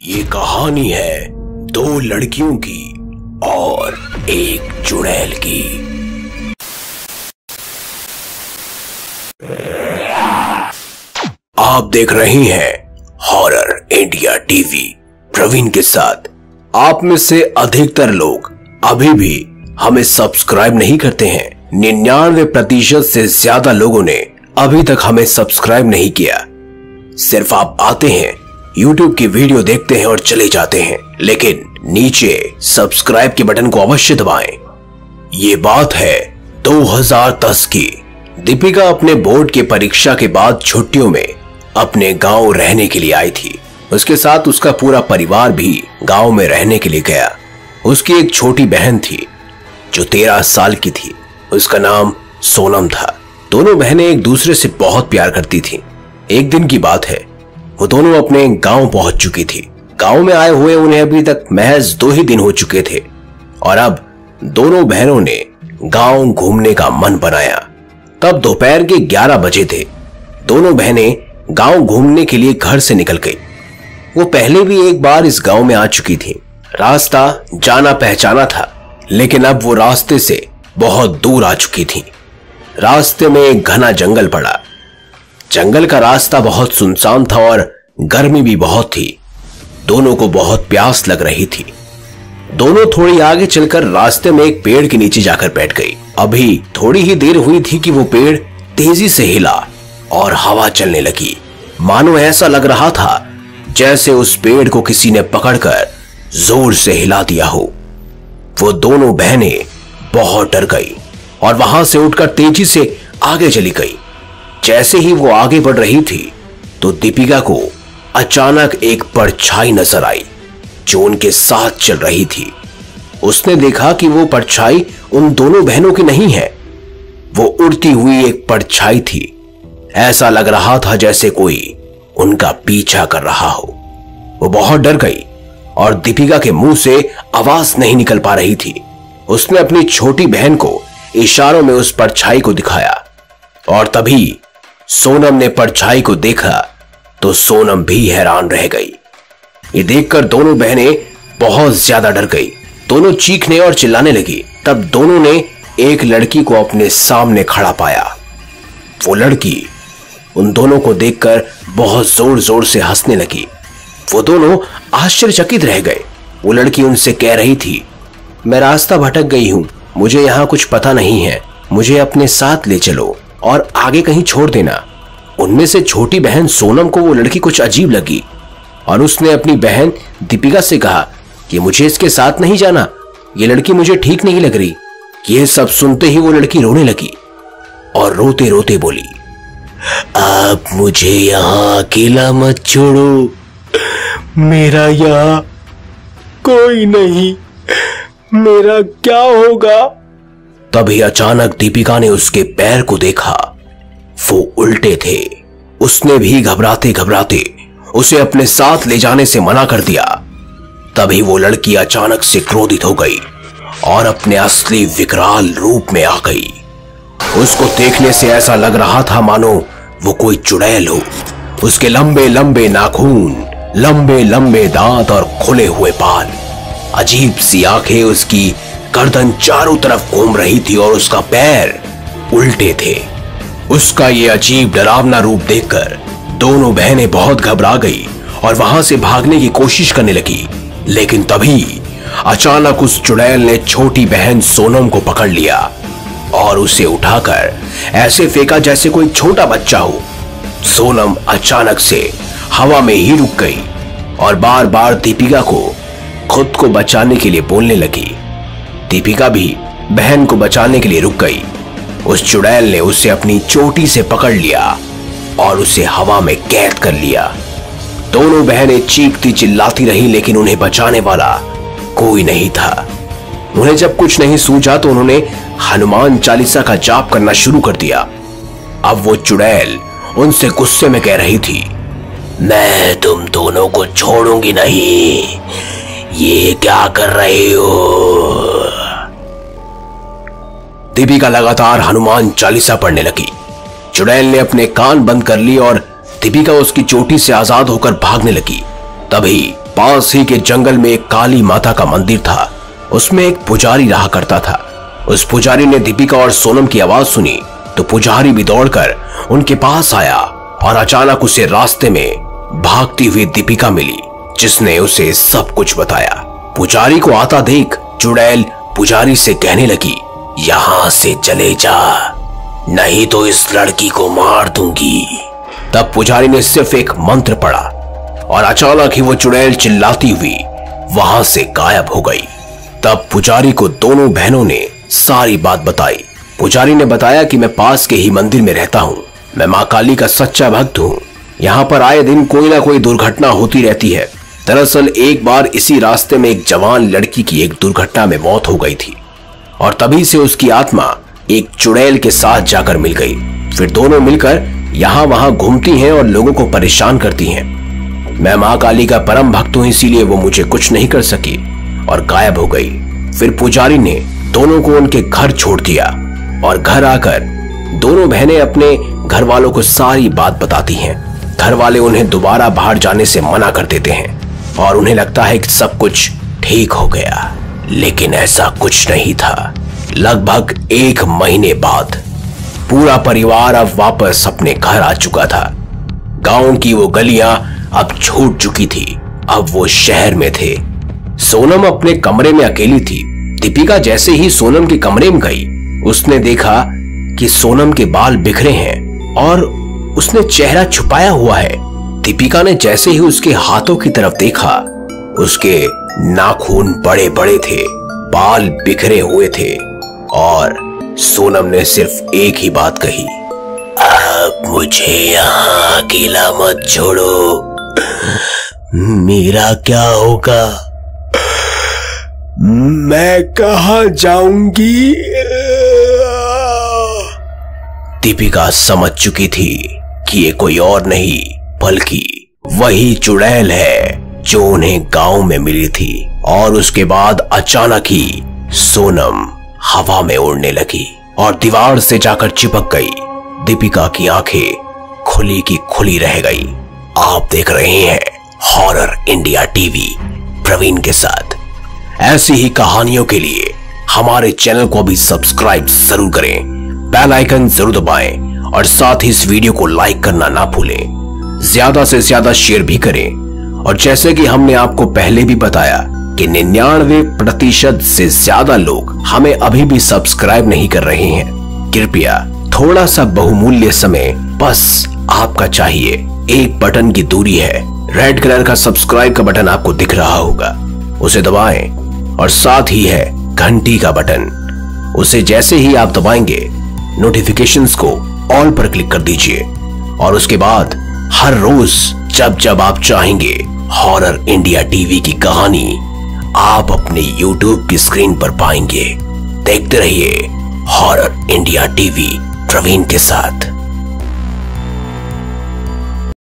ये कहानी है दो लड़कियों की और एक चुड़ैल की। आप देख रही हैं हॉरर इंडिया टीवी प्रवीण के साथ आप में से अधिकतर लोग अभी भी हमें सब्सक्राइब नहीं करते हैं। निन्यानवे प्रतिशत से ज़्यादा लोगों ने अभी तक हमें सब्सक्राइब नहीं किया। सिर्फ़ आप आते हैं YouTube की वीडियो देखते हैं और चले जाते हैं। लेकिन नीचे सब्सक्राइब के बटन को अवश्य दबाएँ। ये बात है 2010 की। दीपिका अपने बोर्ड की परीक्षा के बाद छुट्टियों में अपने गाँव रहने के लिए आई थी। उसके साथ उसका पूरा परिवार भी गाँव में रहने के लिए गया। उसकी एक छोटी बहन थी, जो तेरह साल की थी। उसका नाम सोनम था। दोनों बहनें एक दूसरे से बहुत प्यार करती थीं। एक दिन की बात है वो दोनों अपने गाँव पहुँच चुकी थी। गाँव में आए हुए उन्हें अभी तक महज दो ही दिन हो चुके थे। और अब दोनों बहनों ने गाँव घूमने का मन बनाया। तब दोपहर के 11 बजे थे। दोनों बहनें गाँव घूमने के लिए घर से निकल गई। वो पहले भी एक बार इस गाँव में आ चुकी थी। रास्ता जाना पहचाना था, लेकिन अब वो रास्ते से बहुत दूर आ चुकी थी। रास्ते में एक घना जंगल पड़ा। जंगल का रास्ता बहुत सुनसान था और गर्मी भी बहुत थी। दोनों को बहुत प्यास लग रही थी। दोनों थोड़ी आगे चलकर रास्ते में एक पेड़ के नीचे जाकर बैठ गई। अभी थोड़ी ही देर हुई थी कि वो पेड़ तेज़ी से हिला और हवा चलने लगी। मानो ऐसा लग रहा था जैसे उस पेड़ को किसी ने पकड़कर ज़ोर से हिला दिया हो। वो दोनों बहनें बहुत डर गई और वहाँ से उठकर तेज़ी से आगे चली गई। जैसे ही वो आगे बढ़ रही थी तो दीपिका को अचानक एक परछाई नज़र आई, जो उनके साथ चल रही थी। उसने देखा कि वो परछाई उन दोनों बहनों की नहीं है। वो उड़ती हुई एक परछाई थी। ऐसा लग रहा था जैसे कोई उनका पीछा कर रहा हो। वो बहुत डर गई और दीपिका के मुँह से आवाज़ नहीं निकल पा रही थी। उसने अपनी छोटी बहन को इशारों में उस परछाई को दिखाया और तभी सोनम ने परछाई को देखा तो सोनम भी हैरान रह गई। ये देखकर दोनों बहनें बहुत ज़्यादा डर गई। दोनों चीखने और चिल्लाने लगी। तब दोनों ने एक लड़की को अपने सामने खड़ा पाया। वो लड़की उन दोनों को देखकर बहुत ज़ोर ज़ोर से हंसने लगी। वो दोनों आश्चर्यचकित रह गए। वो लड़की उनसे कह रही थी, मैं रास्ता भटक गई हूँ। मुझे यहाँ कुछ पता नहीं है। मुझे अपने साथ ले चलो। और आगे कहीं छोड़ देना। उनमें से छोटी बहन सोनम को वो लड़की कुछ अजीब लगी। और उसने अपनी बहन दीपिका से कहा कि मुझे इसके साथ नहीं जाना। ये लड़की मुझे ठीक नहीं लग रही। ये सब सुनते ही वो लड़की रोने लगी और रोते रोते बोली आप मुझे यहाँ अकेला मत छोड़ो। मेरा यहाँ कोई नहीं। मेरा क्या होगा? तभी अचानक दीपिका ने उसके पैर को देखा। वो उल्टे थे। उसने भी घबराते घबराते उसे अपने साथ ले जाने से मना कर दिया। तभी वो लड़की अचानक से क्रोधित हो गई और अपने असली विकराल रूप में आ गई। उसको देखने से ऐसा लग रहा था, मानो वो कोई चुड़ैल हो। उसके लंबे लंबे नाखून, लंबे लंबे दांत और खुले हुए बाल। अजीब सी आँखें उसकी गर्दन चारों तरफ़ घूम रही थी और उसका पैर उल्टे थे। उसका ये अजीब डरावना रूप देखकर दोनों बहनें बहुत घबरा गई और वहाँ से भागने की कोशिश करने लगी। लेकिन तभी अचानक उस चुड़ैल ने छोटी बहन सोनम को पकड़ लिया और उसे उठाकर ऐसे फेंका जैसे कोई छोटा बच्चा हो। सोनम अचानक से हवा में ही रुक गई और बार बार दीपिका को खुद को बचाने के लिए बोलने लगी। दीपिका भी बहन को बचाने के लिए रुक गई। उस चुड़ैल ने उसे अपनी चोटी से पकड़ लिया और उसे हवा में कैद कर लिया। दोनों बहनें चीखती चिल्लाती रही, लेकिन उन्हें बचाने वाला कोई नहीं था। उन्हें जब कुछ नहीं सूझा तो उन्होंने हनुमान चालीसा का जाप करना शुरू कर दिया। अब वो चुड़ैल उनसे गुस्से में कह रही थी, मैं तुम दोनों को छोड़ूँगी नहीं। ये क्या कर रहे हो? दीपिका लगातार हनुमान चालीसा पढ़ने लगी। चुड़ैल ने अपने कान बंद कर लिए और दीपिका उसकी चोटी से आज़ाद होकर भागने लगी। तभी पास ही के जंगल में एक काली माता का मंदिर था। उसमें एक पुजारी रहा करता था। उस पुजारी ने दीपिका और सोनम की आवाज़ सुनी। तो पुजारी भी दौड़कर उनके पास आया और अचानक उसे रास्ते में भागती हुई दीपिका मिली, जिसने उसे सब कुछ बताया। पुजारी को आता देख चुड़ैल पुजारी से कहने लगी यहाँ से चले जा। नहीं तो इस लड़की को मार दूँगी। तब पुजारी ने सिर्फ़ एक मंत्र पढ़ा और अचानक ही वो चुड़ैल चिल्लाती हुई वहाँ से गायब हो गई। तब पुजारी को दोनों बहनों ने सारी बात बताई। पुजारी ने बताया कि मैं पास के ही मंदिर में रहता हूँ। मैं माँ काली का सच्चा भक्त हूँ। यहाँ पर आए दिन कोई ना कोई दुर्घटना होती रहती है। दरअसल एक बार इसी रास्ते में एक जवान लड़की की एक दुर्घटना में मौत हो गई थी। और तभी से उसकी आत्मा एक चुड़ैल के साथ जाकर मिल गई। फिर दोनों मिलकर यहाँ वहाँ घूमती हैं और लोगों को परेशान करती हैं। मैं माँ काली का परम भक्त हूँ, इसीलिए वो मुझे कुछ नहीं कर सकी और गायब हो गई। फिर पुजारी ने दोनों को उनके घर छोड़ दिया और घर आकर दोनों बहनें अपने घर वालों को सारी बात बताती हैं। घर वाले उन्हें दोबारा बाहर जाने से मना कर देते हैं और उन्हें लगता है कि सब कुछ ठीक हो गया। लेकिन ऐसा कुछ नहीं था। लगभग एक महीने बाद पूरा परिवार अब वापस अपने घर आ चुका था। गाँव की वो गलियाँ अब छूट चुकी थी। अब वो शहर में थे। सोनम अपने कमरे में अकेली थी। दीपिका जैसे ही सोनम के कमरे में गई, उसने देखा कि सोनम के बाल बिखरे हैं और उसने चेहरा छुपाया हुआ है। दीपिका ने जैसे ही उसके हाथों की तरफ़ देखा, उसके नाखून बड़े बड़े थे, बाल बिखरे हुए थे, और सोनम ने सिर्फ़ एक ही बात कही, अब मुझे यहाँ अकेला मत छोड़ो। मेरा क्या होगा? मैं कहा जाऊँगी? दीपिका समझ चुकी थी कि ये कोई और नहीं, बल्कि वही चुड़ैल है। जो उन्हें गाँव में मिली थी, और उसके बाद अचानक ही सोनम हवा में उड़ने लगी, और दीवार से जाकर चिपक गई। दीपिका की आँखें खुली की खुली रह गई। आप देख रहे हैं हॉरर इंडिया टीवी, प्रवीण के साथ। ऐसी ही कहानियों के लिए हमारे चैनल को भी सब्सक्राइब ज़रूर करें, बेल आइकन ज़रूर दबाएँ, और साथ ही इस वीडियो को लाइक करना ना भूलें। ज़्यादा से ज़्यादा शेयर भी करें। और जैसे कि हमने आपको पहले भी बताया कि निन्यानवे प्रतिशत से ज़्यादा लोग हमें अभी भी सब्सक्राइब नहीं कर रहे हैं। कृपया थोड़ा सा बहुमूल्य समय बस आपका चाहिए। एक बटन की दूरी है। रेड कलर का सब्सक्राइब का बटन आपको दिख रहा होगा। उसे दबाएँ और साथ ही है घंटी का बटन। उसे जैसे ही आप दबाएँगे नोटिफिकेशंस को ऑल पर क्लिक कर दीजिए। और उसके बाद हर रोज जब जब आप चाहेंगे हॉरर इंडिया टीवी की कहानी आप अपने यूट्यूब की स्क्रीन पर पाएँगे। देखते रहिए हॉरर इंडिया टीवी प्रवीण के साथ।